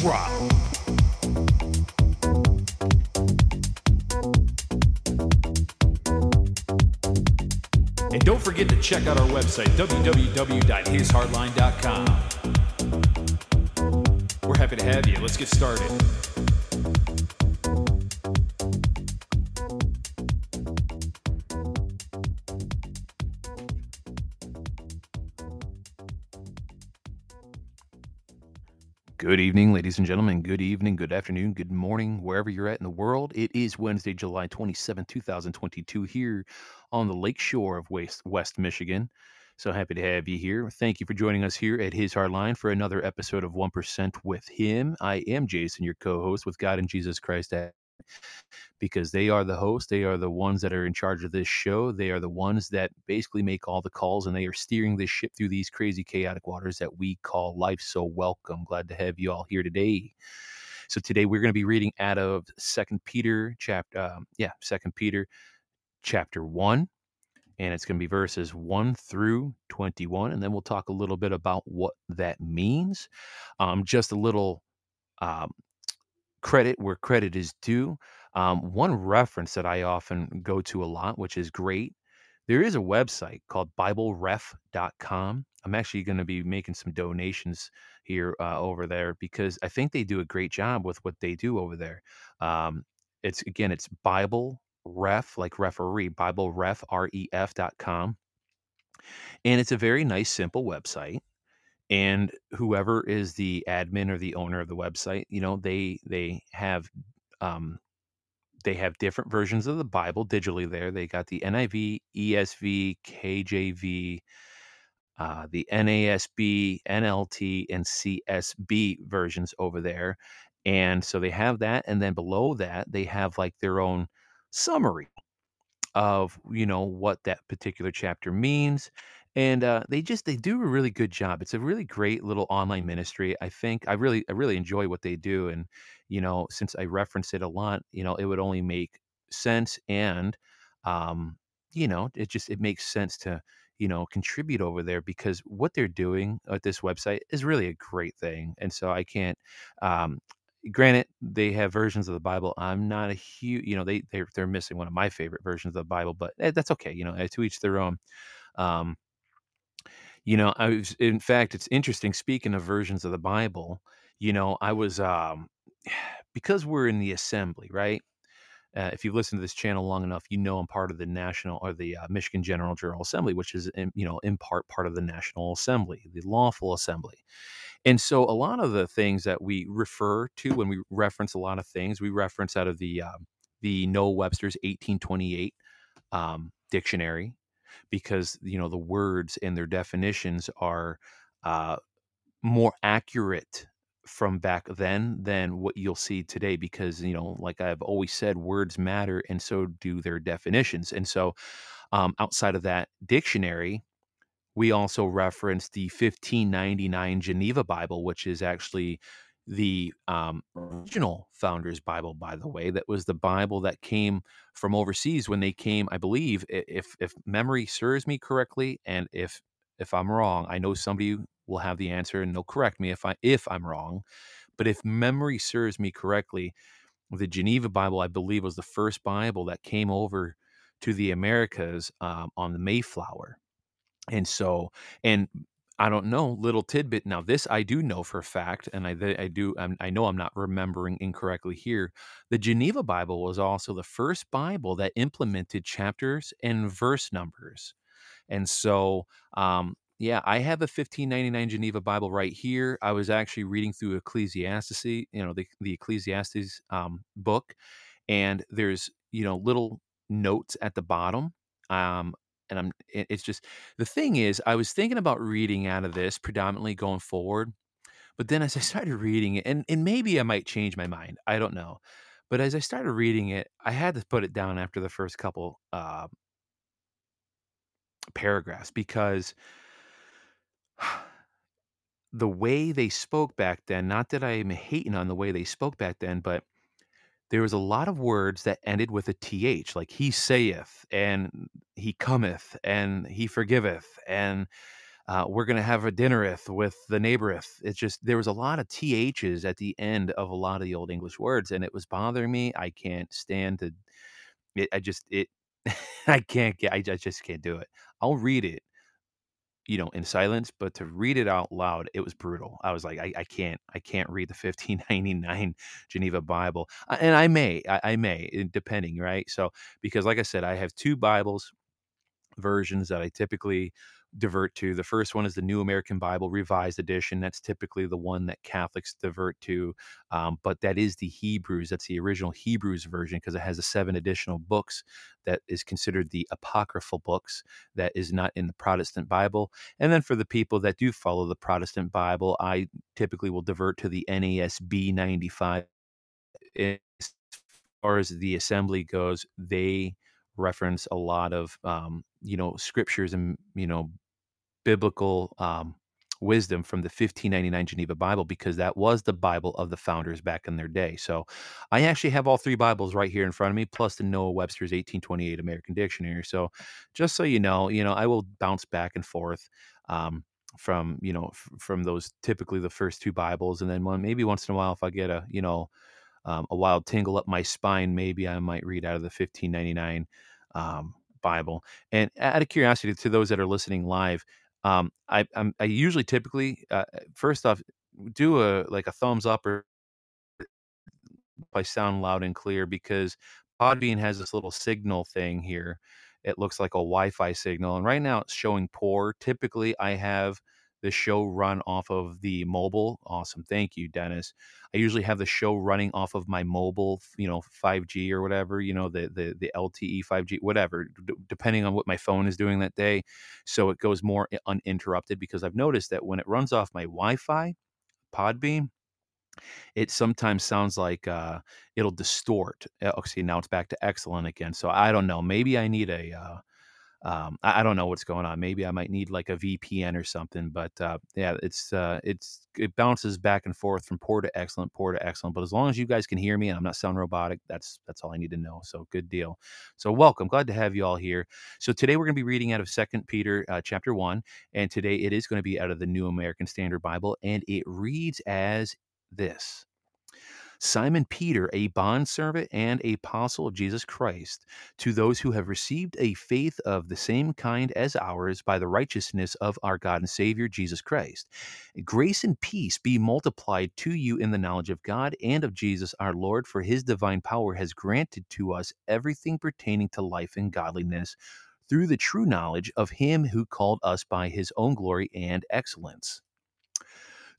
Drop. And don't forget to check out our website, www.hishardline.com. We're happy to have you. Let's get started. Good evening, ladies and gentlemen. Good evening, good afternoon, good morning, wherever you're at in the world. It is Wednesday, July 27, 2022, here on the lake shore of West, West Michigan. So happy to have you here. Thank you for joining us here at His Hardline for another episode of 1% with Him. I am Jason, your co host with God and Jesus Christ because they are the host. They are the ones that are in charge of this show. They are the ones that basically make all the calls and they are steering this ship through these crazy, chaotic waters that we call life. So, welcome. Glad to have you all here today. So, today we're going to be reading out of Second Peter, chapter, um, yeah, Second Peter, chapter 1 and it's going to be verses 1 through 21 and then we'll talk a little bit about what that means um, just a little um, credit where credit is due. Um, one reference that I often go to a lot, which is great, there is a website called BibleRef.com. I'm actually going to be making some donations here uh, over there because I think they do a great job with what they do over there. Um, it's again, it's Bible Ref, like referee, BibleRef, R E F.com. And it's a very nice, simple website and whoever is the admin or the owner of the website you know they they have um they have different versions of the bible digitally there. They got the niv esv kjv uh, the nasb nlt and csb versions over there. And so they have that and then below that they have like their own summary of you know what that particular chapter means and uh, they just they do a really good job. It's a really great little online ministry i think. I really i really enjoy what they do and you know since i reference it a lot you know it would only make sense and um you know it just it makes sense to you know contribute over there because what they're doing at this website is really a great thing and so i can't um granted they have versions of the bible. I'm not a huge you know they they're, they're missing one of my favorite versions of the bible but eh, that's okay you know eh, to each their own. Um you know i was in fact it's interesting speaking of versions of the bible you know i was um because we're in the assembly right uh, if you've listened to this channel long enough, you know I'm part of the National or the uh, Michigan General General Assembly, which is, in, you know, in part part of the National Assembly, the lawful assembly. And so a lot of the things that we refer to when we reference a lot of things, we reference out of the um, the Noah Webster's 1828 um, dictionary because you know the words and their definitions are uh, more accurate from back then than what you'll see today because you know like i've always said words matter and so do their definitions. And so um, outside of that dictionary we also reference the 1599 Geneva Bible, which is actually the um, original Founders Bible, by the way. That was the Bible that came from overseas when they came. I believe, if if memory serves me correctly, and if if I'm wrong, I know somebody will have the answer and they'll correct me if I if I'm wrong. But if memory serves me correctly, the Geneva Bible, I believe, was the first Bible that came over to the Americas um, on the Mayflower and so, and I don't know, little tidbit. Now, this I do know for a fact, and I, I do, I'm, I know I'm not remembering incorrectly here. The Geneva Bible was also the first Bible that implemented chapters and verse numbers. And so, um, yeah, I have a 1599 Geneva Bible right here. I was actually reading through Ecclesiastes, you know, the, the Ecclesiastes um, book, and there's, you know, little notes at the bottom um, and I'm it's just the thing is I was thinking about reading out of this predominantly going forward, But then as I started reading it, and and maybe I might change my mind, I don't know. But as I started reading it, I had to put it down after the first couple, uh, paragraphs because the way they spoke back then, not that I'm hating on the way they spoke back then, but there was a lot of words that ended with a th, like "he saith," and "he cometh," and "he forgiveth," and, uh, "we're gonna have a dinnereth with the neighboreth." It's just there was a lot of ths at the end of a lot of the old English words, and it was bothering me. I can't stand to it I just it I can't get I I just can't do it. I'll read it you know, in silence, but to read it out loud, it was brutal. I was like, I, I can't, I can't read the 1599 Geneva Bible, and I may, I, I may, eh, depending, right? So, because like I said, I have two Bibles versions that I typically divert to. The first one is the New American Bible Revised Edition. That's typically the one that Catholics divert to, um, but that is the Hebrews. That's the original Hebrews version because it has the seven additional books that is considered the apocryphal books that is not in the Protestant Bible. And then for the people that do follow the Protestant Bible, I typically will divert to the NASB 95 as far as the assembly goes, they reference a lot of um, you know scriptures and you know biblical um, wisdom from the 1599 Geneva Bible because that was the Bible of the founders back in their day. So I actually have all three Bibles right here in front of me, plus the Noah Webster's 1828 American Dictionary. So just so you know, you know, I will bounce back and forth. Um, from you know f- from those typically the first two bibles and then one maybe once in a while if i get a you know um, a wild tingle up my spine, maybe I might read out of the 1599 um, Bible. And out of curiosity to those that are listening live, um, I, I'm, I usually typically, uh, first off, do a like a thumbs up or if I sound loud and clear because Podbean has this little signal thing here. It looks like a Wi-Fi signal, and right now it's showing poor. Typically, I have the show run off of the mobile. Awesome, thank you, Dennis. I usually have the show running off of my mobile, you know, 5G or whatever, you know, the the the LTE 5G, whatever, d- depending on what my phone is doing that day. So it goes more uninterrupted because I've noticed that when it runs off my Wi-Fi, Podbean it sometimes sounds like, uh, it'll distort. Oh, see, now it's back to excellent again. So I don't know. Maybe I need a, uh, um, I, I don't know what's going on. Maybe I might need like a VPN or something. But uh, yeah, it's uh, it's it bounces back and forth from poor to excellent, poor to excellent. But as long as you guys can hear me and I'm not sound robotic, that's that's all I need to know. So good deal. So welcome. Glad to have you all here. So today we're going to be reading out of Second Peter uh, chapter one, and today it is going to be out of the New American Standard Bible, and it reads as this. Simon Peter, a bondservant and apostle of Jesus Christ, to those who have received a faith of the same kind as ours by the righteousness of our God and Savior Jesus Christ. Grace and peace be multiplied to you in the knowledge of God and of Jesus our Lord, for his divine power has granted to us everything pertaining to life and godliness through the true knowledge of him who called us by his own glory and excellence.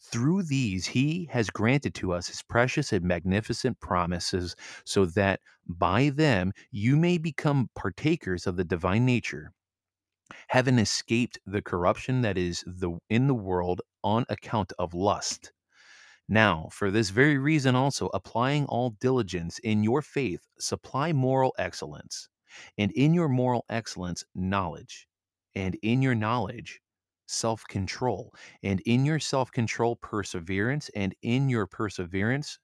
Through these, he has granted to us his precious and magnificent promises, so that by them you may become partakers of the divine nature, having escaped the corruption that is the, in the world on account of lust. Now, for this very reason also, applying all diligence in your faith, supply moral excellence, and in your moral excellence, knowledge, and in your knowledge, self control, and in your self control, perseverance, and in your perseverance,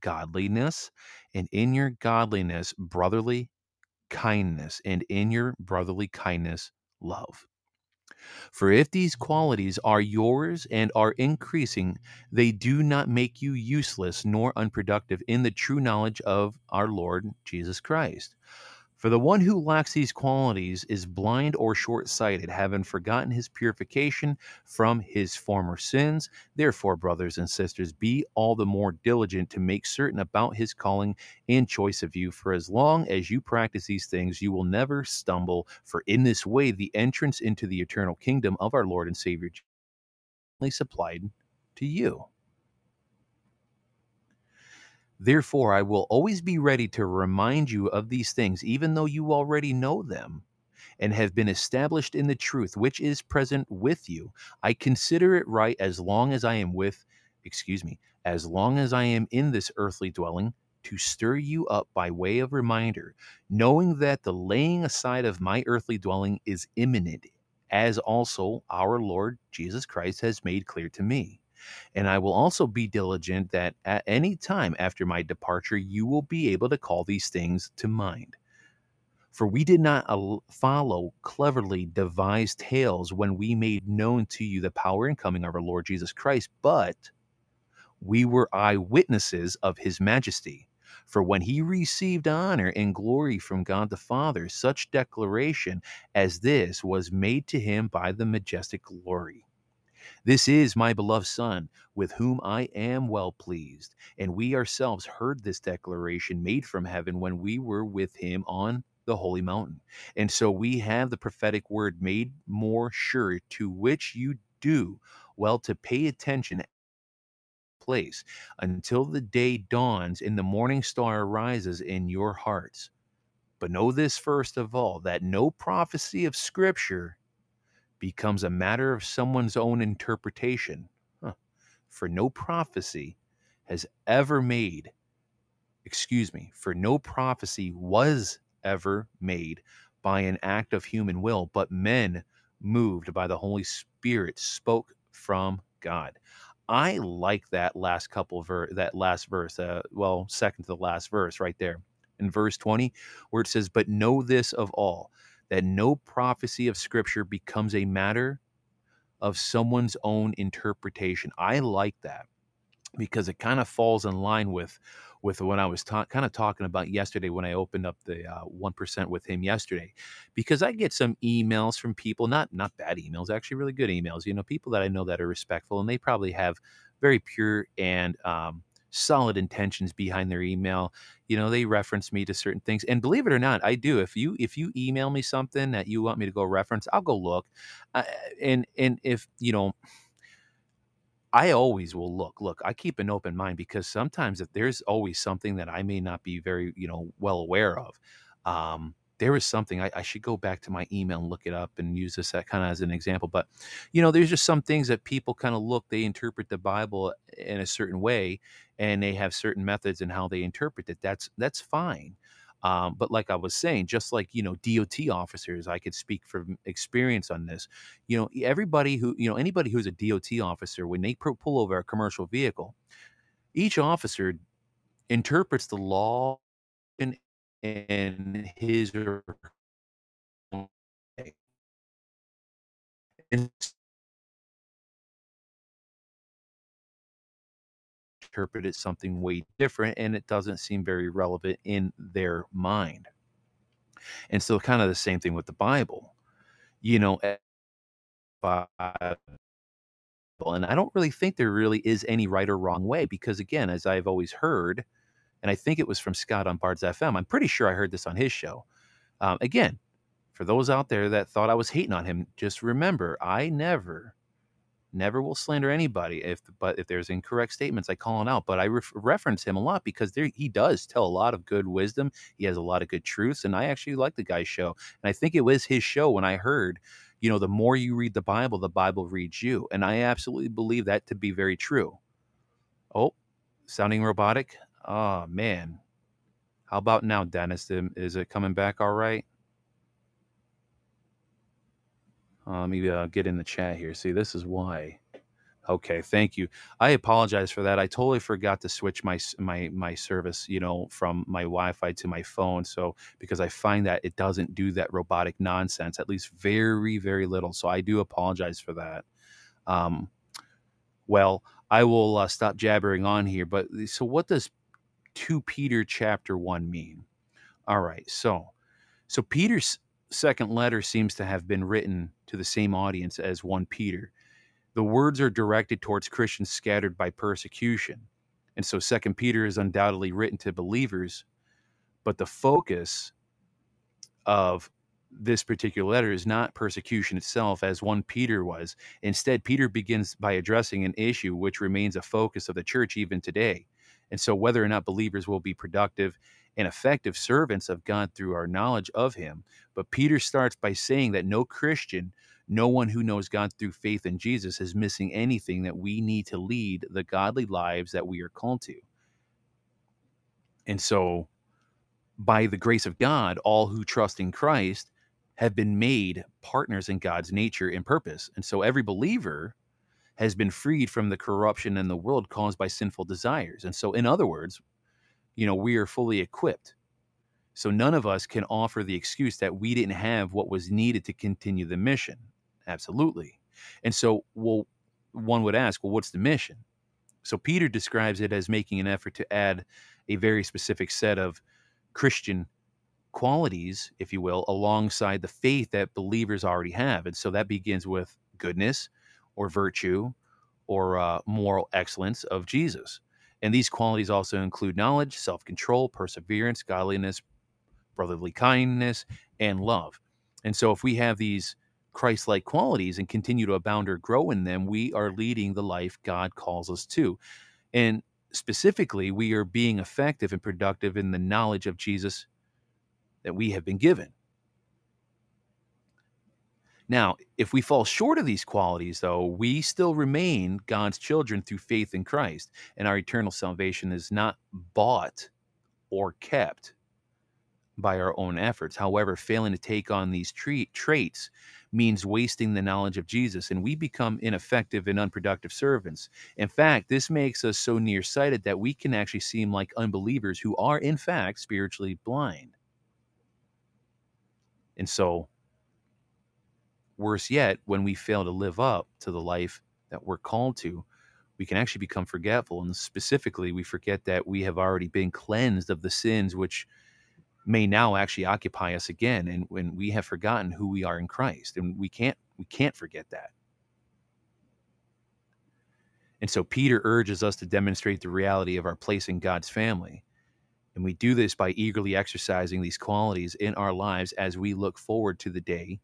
godliness, and in your godliness, brotherly kindness, and in your brotherly kindness, love. For if these mm-hmm. qualities are yours and are increasing, they do not make you useless nor unproductive in the true knowledge of our Lord Jesus Christ. For the one who lacks these qualities is blind or short sighted, having forgotten his purification from his former sins. Therefore, brothers and sisters, be all the more diligent to make certain about his calling and choice of you. For as long as you practice these things, you will never stumble. For in this way, the entrance into the eternal kingdom of our Lord and Savior is supplied to you. Therefore, I will always be ready to remind you of these things, even though you already know them and have been established in the truth which is present with you. I consider it right as long as I am with excuse me, as long as I am in this earthly dwelling, to stir you up by way of reminder, knowing that the laying aside of my earthly dwelling is imminent, as also our Lord Jesus Christ has made clear to me. And I will also be diligent that at any time after my departure, you will be able to call these things to mind. For we did not follow cleverly devised tales when we made known to you the power and coming of our Lord Jesus Christ, but we were eyewitnesses of his majesty. For when he received honor and glory from God the Father, such declaration as this was made to him by the majestic glory. This is my beloved Son, with whom I am well pleased. And we ourselves heard this declaration made from heaven when we were with him on the holy mountain. And so we have the prophetic word made more sure, to which you do well to pay attention place until the day dawns and the morning star arises in your hearts. But know this first of all that no prophecy of Scripture becomes a matter of someone's own interpretation. Huh. For no prophecy has ever made, excuse me, for no prophecy was ever made by an act of human will, but men moved by the Holy Spirit spoke from God. I like that last couple ver that last verse, uh, well, second to the last verse right there in verse 20, where it says, But know this of all, that no prophecy of Scripture becomes a matter of someone's own interpretation. I like that because it kind of falls in line with with what I was ta- kind of talking about yesterday when I opened up the uh, one with him yesterday, because I get some emails from people, not not bad emails, actually really good emails. You know, people that I know that are respectful and they probably have very pure and um, solid intentions behind their email. You know, they reference me to certain things, and believe it or not, I do. If you if you email me something that you want me to go reference, I'll go look, uh, and and if you know I always will look. Look, I keep an open mind because sometimes if there's always something that I may not be very, you know, well aware of, um, there is something I, I should go back to my email and look it up and use this kind of as an example. But you know, there's just some things that people kind of look, they interpret the Bible in a certain way, and they have certain methods in how they interpret it. That's that's fine. Um, but like I was saying, just like you know, DOT officers, I could speak from experience on this. You know, everybody who you know, anybody who's a DOT officer, when they pull over a commercial vehicle, each officer interprets the law in, in his or interpret it something way different and it doesn't seem very relevant in their mind. And so, kind of the same thing with the Bible. You know, eh, and I don't really think there really is any right or wrong way because, again, as I've always heard, and I think it was from Scott on Bards FM, I'm pretty sure I heard this on his show. Um, again, for those out there that thought I was hating on him, just remember I never never will slander anybody if but if there's incorrect statements i call him out but i ref- reference him a lot because there he does tell a lot of good wisdom he has a lot of good truths and i actually like the guy's show and i think it was his show when i heard you know the more you read the bible the bible reads you and i absolutely believe that to be very true oh sounding robotic oh man how about now dennis is it coming back all right uh, let me uh, get in the chat here. See, this is why. Okay, thank you. I apologize for that. I totally forgot to switch my my my service, you know, from my Wi-Fi to my phone. So because I find that it doesn't do that robotic nonsense, at least very very little. So I do apologize for that. Um, well, I will uh, stop jabbering on here. But so, what does two Peter chapter one mean? All right, so so Peter's second letter seems to have been written to the same audience as 1 Peter. The words are directed towards Christians scattered by persecution. And so 2 Peter is undoubtedly written to believers, but the focus of this particular letter is not persecution itself, as 1 Peter was. Instead, Peter begins by addressing an issue which remains a focus of the church even today. And so, whether or not believers will be productive and effective servants of God through our knowledge of Him. But Peter starts by saying that no Christian No one who knows God through faith in Jesus is missing anything that we need to lead the godly lives that we are called to. And so, by the grace of God, all who trust in Christ have been made partners in God's nature and purpose. And so, every believer has been freed from the corruption in the world caused by sinful desires. And so, in other words, you know, we are fully equipped. So, none of us can offer the excuse that we didn't have what was needed to continue the mission. Absolutely. And so, well, one would ask, well, what's the mission? So, Peter describes it as making an effort to add a very specific set of Christian qualities, if you will, alongside the faith that believers already have. And so that begins with goodness or virtue or uh, moral excellence of Jesus. And these qualities also include knowledge, self control, perseverance, godliness, brotherly kindness, and love. And so if we have these Christ like qualities and continue to abound or grow in them, we are leading the life God calls us to. And specifically, we are being effective and productive in the knowledge of Jesus that we have been given. Now, if we fall short of these qualities, though, we still remain God's children through faith in Christ, and our eternal salvation is not bought or kept by our own efforts. However, failing to take on these traits means wasting the knowledge of Jesus, and we become ineffective and unproductive servants. In fact, this makes us so nearsighted that we can actually seem like unbelievers who are, in fact, spiritually blind. And so, worse yet, when we fail to live up to the life that we're called to, we can actually become forgetful. And specifically, we forget that we have already been cleansed of the sins which may now actually occupy us again and when we have forgotten who we are in Christ and we can't we can't forget that. And so Peter urges us to demonstrate the reality of our place in God's family. And we do this by eagerly exercising these qualities in our lives as we look forward to the day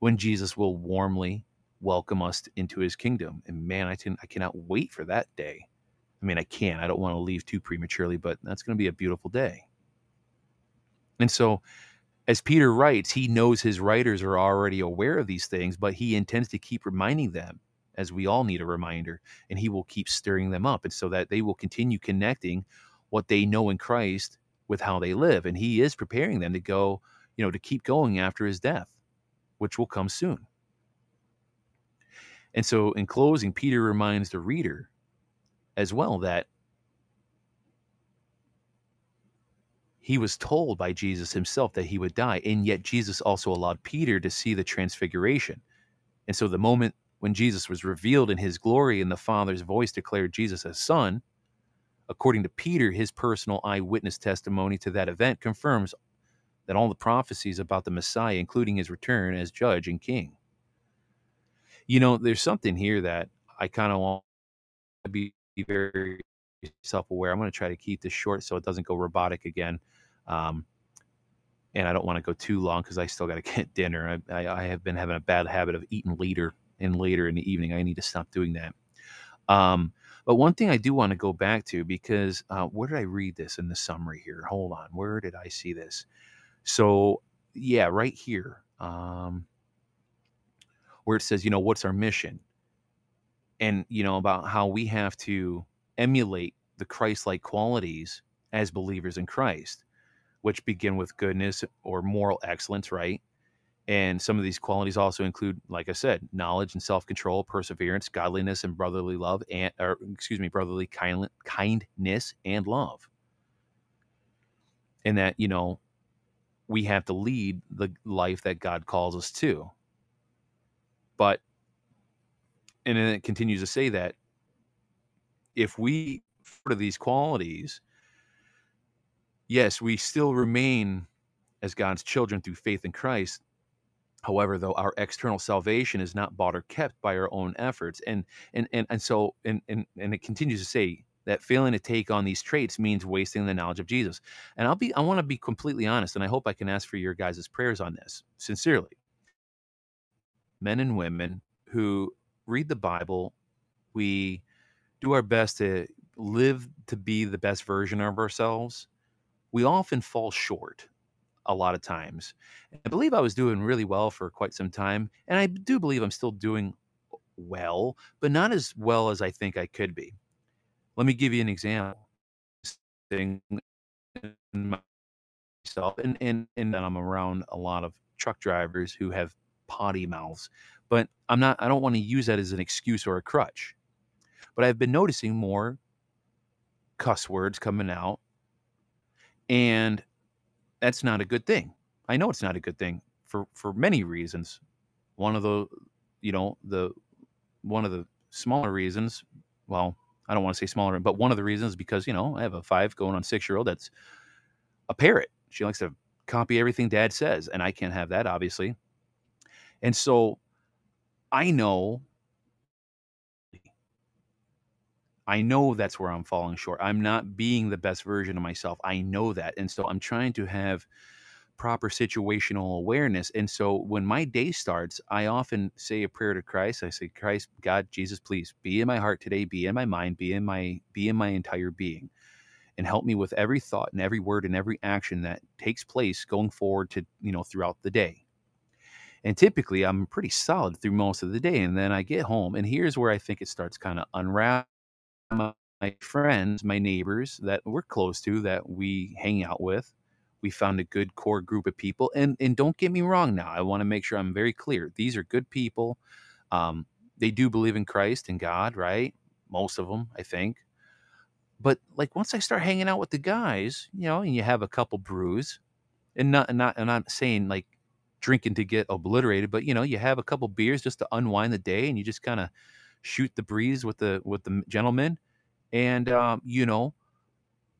when Jesus will warmly welcome us into his kingdom. And man, I can I cannot wait for that day. I mean, I can. I don't want to leave too prematurely, but that's going to be a beautiful day. And so, as Peter writes, he knows his writers are already aware of these things, but he intends to keep reminding them, as we all need a reminder, and he will keep stirring them up, and so that they will continue connecting what they know in Christ with how they live. And he is preparing them to go, you know, to keep going after his death, which will come soon. And so, in closing, Peter reminds the reader as well that he was told by Jesus himself that he would die. And yet Jesus also allowed Peter to see the transfiguration. And so the moment when Jesus was revealed in his glory and the Father's voice declared Jesus as son, according to Peter, his personal eyewitness testimony to that event confirms that all the prophecies about the Messiah, including his return as judge and king. You know, there's something here that I kind of want to be very self aware. I'm going to try to keep this short so it doesn't go robotic again. Um, and I don't want to go too long because I still got to get dinner. I, I, I, have been having a bad habit of eating later and later in the evening. I need to stop doing that. Um, but one thing I do want to go back to because uh, where did I read this in the summary here? Hold on, where did I see this? So yeah, right here, um, where it says, you know, what's our mission, and you know about how we have to emulate the Christ-like qualities as believers in Christ which begin with goodness or moral excellence, right? And some of these qualities also include, like I said, knowledge and self control, perseverance, godliness, and brotherly love, and or excuse me, brotherly kind, kindness and love. And that you know, we have to lead the life that God calls us to. But, and then it continues to say that if we for these qualities, yes, we still remain as God's children through faith in Christ. However, though our external salvation is not bought or kept by our own efforts, and and and and so and and and it continues to say that failing to take on these traits means wasting the knowledge of Jesus. And I'll be I want to be completely honest, and I hope I can ask for your guys' prayers on this sincerely. Men and women who read the Bible, we do our best to live to be the best version of ourselves we often fall short a lot of times. I believe I was doing really well for quite some time, and I do believe I'm still doing well, but not as well as I think I could be. Let me give you an example. Thing myself, and and and I'm around a lot of truck drivers who have potty mouths, but I'm not. I don't want to use that as an excuse or a crutch. But I've been noticing more cuss words coming out, and that's not a good thing. I know it's not a good thing for for many reasons. One of the, you know, the one of the smaller reasons. Well, I don't want to say smaller, but one of the reasons is because you know I have a five going on six year old that's a parrot. She likes to copy everything dad says, and I can't have that, obviously. And so I know I know that's where I'm falling short. I'm not being the best version of myself. I know that. And so I'm trying to have proper situational awareness. And so when my day starts, I often say a prayer to Christ. I say, Christ, God, Jesus, please be in my heart today, be in my mind, be in my be in my entire being. And help me with every thought and every word and every action that takes place going forward to, you know, throughout the day. And typically I'm pretty solid through most of the day. And then I get home. And here's where I think it starts kind of unraveling my friends, my neighbors that we're close to, that we hang out with. We found a good core group of people. And and don't get me wrong now. I want to make sure I'm very clear. These are good people. Um, they do believe in Christ and God, right? Most of them, I think. But like once I start hanging out with the guys, you know, and you have a couple brews, and not and not and I'm saying like drinking to get obliterated, but you know, you have a couple beers just to unwind the day, and you just kind of shoot the breeze with the with the gentleman, and um, you know,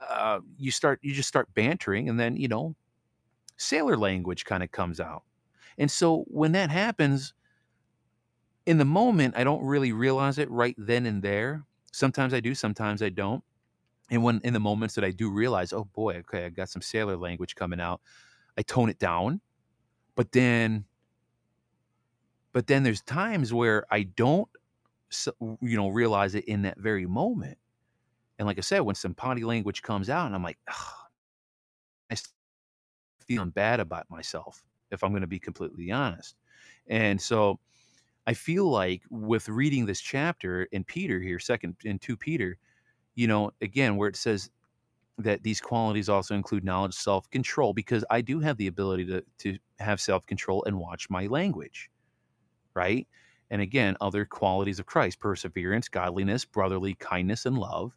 uh, you start you just start bantering, and then you know, sailor language kind of comes out, and so when that happens, in the moment, I don't really realize it right then and there. Sometimes I do, sometimes I don't. And when in the moments that I do realize, oh boy, okay, I got some sailor language coming out, I tone it down. But then, but then there's times where I don't you know, realize it in that very moment. And like I said, when some potty language comes out, and I'm like, I feeling bad about myself, if I'm going to be completely honest. And so I feel like with reading this chapter in Peter here, second in 2 Peter, you know, again, where it says that these qualities also include knowledge, self control, because I do have the ability to, to have self control and watch my language, right? And again, other qualities of Christ perseverance, godliness, brotherly kindness, and love.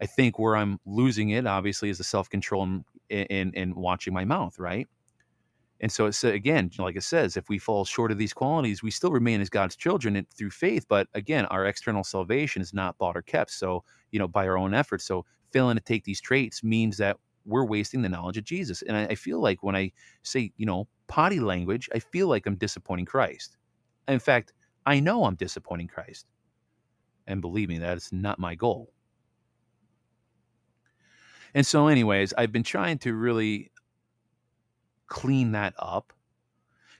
I think where I'm losing it, obviously, is the self control and, and, watching my mouth, right? And so it's again, like it says, if we fall short of these qualities, we still remain as God's children through faith. But again, our external salvation is not bought or kept. So, you know, by our own efforts. So failing to take these traits means that we're wasting the knowledge of Jesus. And I, I feel like when I say, you know, potty language, I feel like I'm disappointing Christ. In fact, I know I'm disappointing Christ. And believe me, that is not my goal. And so, anyways, I've been trying to really clean that up.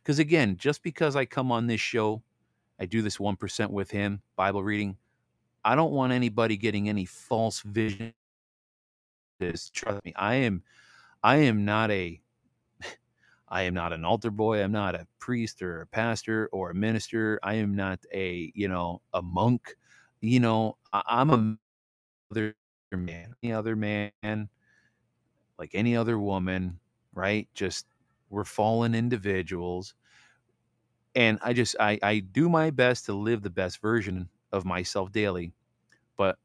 Because again, just because I come on this show, I do this 1% with him, Bible reading, I don't want anybody getting any false vision. Trust me, I am I am not a I am not an altar boy. I'm not a priest or a pastor or a minister. I am not a, you know, a monk. You know, I, I'm a man, any other man, like any other woman, right? Just we're fallen individuals. And I just I, I do my best to live the best version of myself daily. But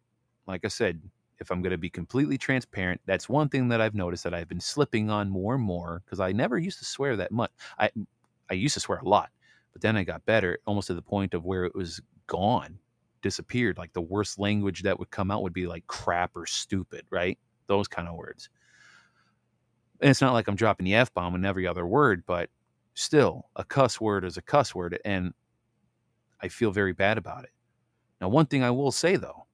like I said, if I'm going to be completely transparent, that's one thing that I've noticed that I've been slipping on more and more because I never used to swear that much. I I used to swear a lot, but then I got better, almost to the point of where it was gone, disappeared. Like the worst language that would come out would be like crap or stupid, right? Those kind of words. And it's not like I'm dropping the f bomb in every other word, but still, a cuss word is a cuss word, and I feel very bad about it. Now, one thing I will say though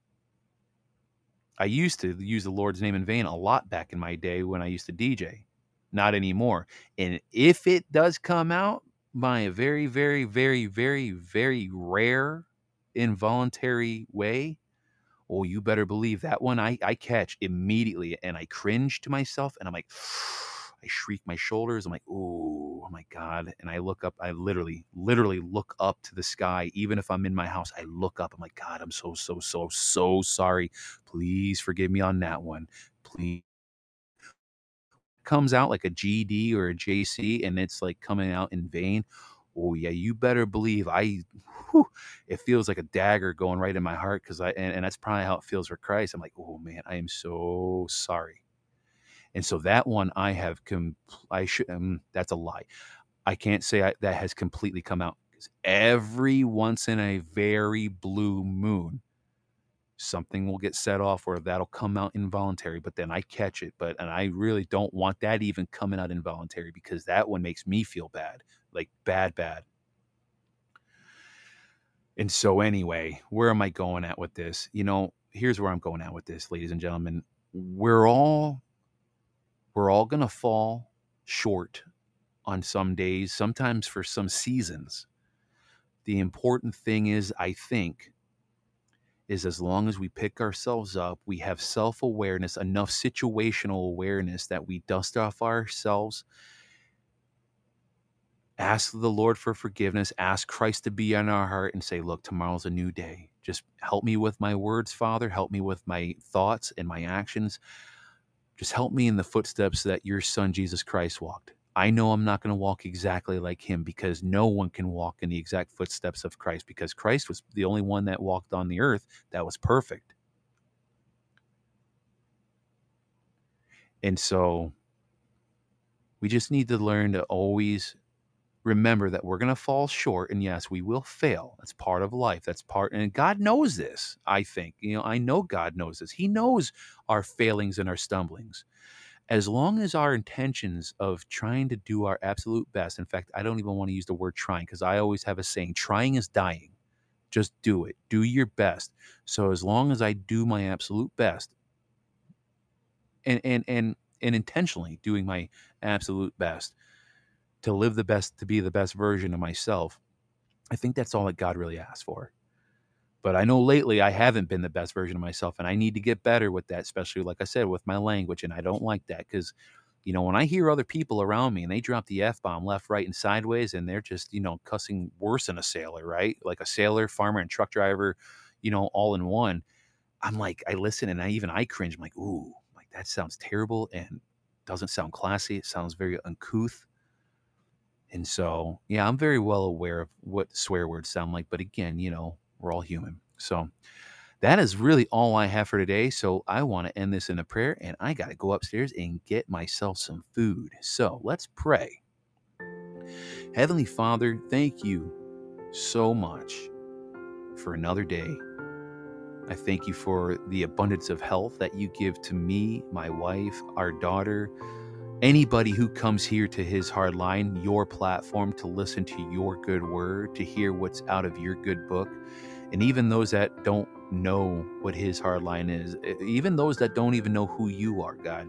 I used to use the Lord's name in vain a lot back in my day when I used to DJ. Not anymore. And if it does come out by a very, very, very, very, very rare involuntary way, oh, you better believe that one I, I catch immediately and I cringe to myself and I'm like, I shriek my shoulders. I'm like, oh my God. And I look up, I literally, literally look up to the sky. Even if I'm in my house, I look up. I'm like, God, I'm so, so, so, so sorry. Please forgive me on that one. Please. Comes out like a GD or a JC and it's like coming out in vain. Oh yeah, you better believe I whew, it feels like a dagger going right in my heart because I and, and that's probably how it feels for Christ. I'm like, oh man, I am so sorry. And so that one I have com- I should um, that's a lie. I can't say I, that has completely come out because every once in a very blue moon, something will get set off or that'll come out involuntary, but then I catch it. But and I really don't want that even coming out involuntary because that one makes me feel bad, like bad, bad. And so anyway, where am I going at with this? You know, here's where I'm going at with this, ladies and gentlemen. We're all we're all to fall short on some days, sometimes for some seasons. The important thing is, I think, is as long as we pick ourselves up, we have self awareness, enough situational awareness that we dust off ourselves, ask the Lord for forgiveness, ask Christ to be in our heart, and say, Look, tomorrow's a new day. Just help me with my words, Father. Help me with my thoughts and my actions. Just help me in the footsteps that your son Jesus Christ walked. I know I'm not going to walk exactly like him because no one can walk in the exact footsteps of Christ because Christ was the only one that walked on the earth that was perfect. And so we just need to learn to always remember that we're going to fall short and yes we will fail. That's part of life. That's part and god knows this i think. You know i know god knows this. He knows our failings and our stumblings. As long as our intentions of trying to do our absolute best in fact i don't even want to use the word trying because i always have a saying trying is dying. Just do it. Do your best. So as long as i do my absolute best and and and, and intentionally doing my absolute best to live the best, to be the best version of myself. I think that's all that God really asks for. But I know lately I haven't been the best version of myself, and I need to get better with that, especially like I said, with my language. And I don't like that because, you know, when I hear other people around me and they drop the F bomb left, right, and sideways, and they're just, you know, cussing worse than a sailor, right? Like a sailor, farmer, and truck driver, you know, all in one. I'm like, I listen and I even I cringe. I'm like, ooh, like that sounds terrible and doesn't sound classy. It sounds very uncouth. And so, yeah, I'm very well aware of what swear words sound like. But again, you know, we're all human. So that is really all I have for today. So I want to end this in a prayer and I got to go upstairs and get myself some food. So let's pray. Heavenly Father, thank you so much for another day. I thank you for the abundance of health that you give to me, my wife, our daughter, Anybody who comes here to his hard line, your platform, to listen to your good word, to hear what's out of your good book, and even those that don't know what his hard line is, even those that don't even know who you are, God,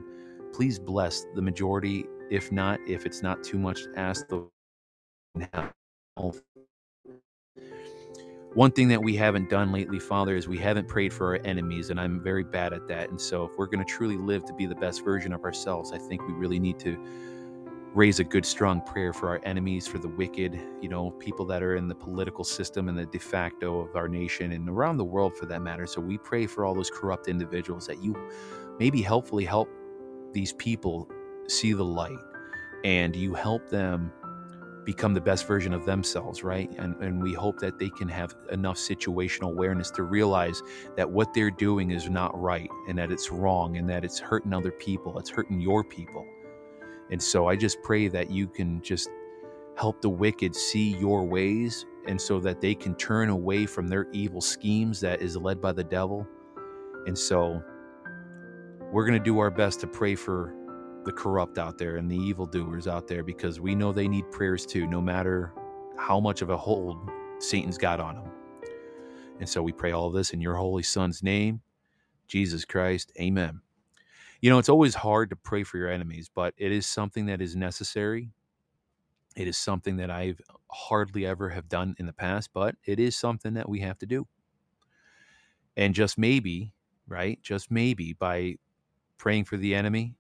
please bless the majority. If not, if it's not too much to ask, the one thing that we haven't done lately, Father, is we haven't prayed for our enemies, and I'm very bad at that. And so, if we're going to truly live to be the best version of ourselves, I think we really need to raise a good, strong prayer for our enemies, for the wicked, you know, people that are in the political system and the de facto of our nation and around the world for that matter. So, we pray for all those corrupt individuals that you maybe helpfully help these people see the light and you help them become the best version of themselves, right? And, and we hope that they can have enough situational awareness to realize that what they're doing is not right and that it's wrong and that it's hurting other people, it's hurting your people. And so I just pray that you can just help the wicked see your ways and so that they can turn away from their evil schemes that is led by the devil. And so we're going to do our best to pray for the corrupt out there and the evildoers out there because we know they need prayers too, no matter how much of a hold Satan's got on them. And so we pray all this in your holy son's name, Jesus Christ. Amen. You know, it's always hard to pray for your enemies, but it is something that is necessary. It is something that I've hardly ever have done in the past, but it is something that we have to do. And just maybe, right? Just maybe by praying for the enemy,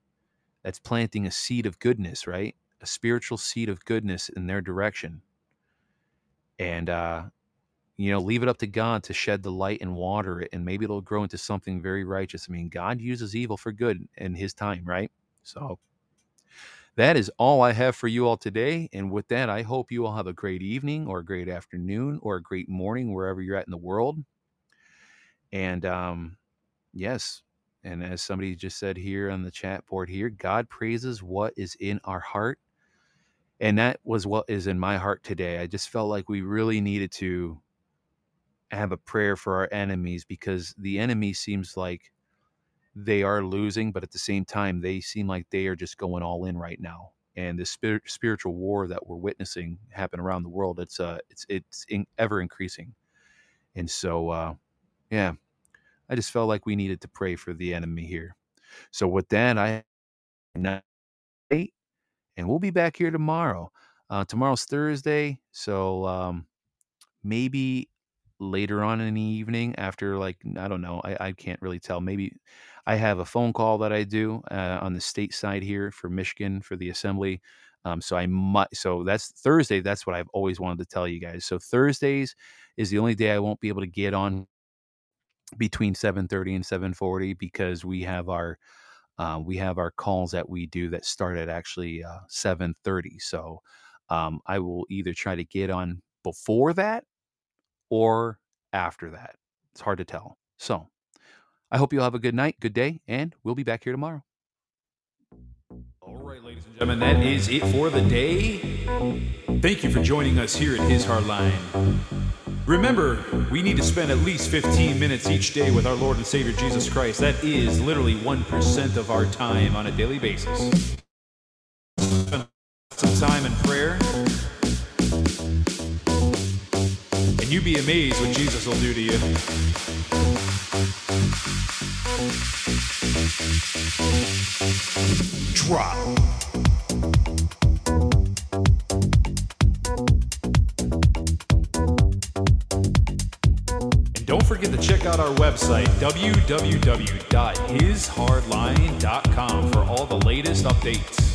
that's planting a seed of goodness, right? A spiritual seed of goodness in their direction. And uh you know, leave it up to God to shed the light and water it, and maybe it'll grow into something very righteous. I mean, God uses evil for good in His time, right? So that is all I have for you all today. And with that, I hope you all have a great evening or a great afternoon or a great morning wherever you're at in the world. And um, yes, and as somebody just said here on the chat board here, God praises what is in our heart. And that was what is in my heart today. I just felt like we really needed to have a prayer for our enemies because the enemy seems like they are losing, but at the same time, they seem like they are just going all in right now. And spirit, spiritual war that we're witnessing happen around the world, it's uh, it's it's in, ever increasing. And so, uh, yeah, I just felt like we needed to pray for the enemy here. So with that, I and we'll be back here tomorrow. Uh, tomorrow's Thursday, so um, maybe later on in the evening after like I don't know, I, I can't really tell. Maybe I have a phone call that I do uh, on the state side here for Michigan for the assembly. Um, so I might. So that's Thursday. That's what I've always wanted to tell you guys. So Thursdays is the only day I won't be able to get on between 7:30 and 7:40 because we have our uh, we have our calls that we do that start at actually uh, 7:30. So um, I will either try to get on before that or after that. It's hard to tell. So I hope you'll have a good night, good day, and we'll be back here tomorrow. All right, ladies and gentlemen, that is it for the day. Thank you for joining us here at His Hardline. Remember, we need to spend at least 15 minutes each day with our Lord and Savior Jesus Christ. That is literally 1% of our time on a daily basis. Spend some time in prayer. And you'd be amazed what Jesus will do to you. Drop. Out our website, www.hishardline.com, for all the latest updates.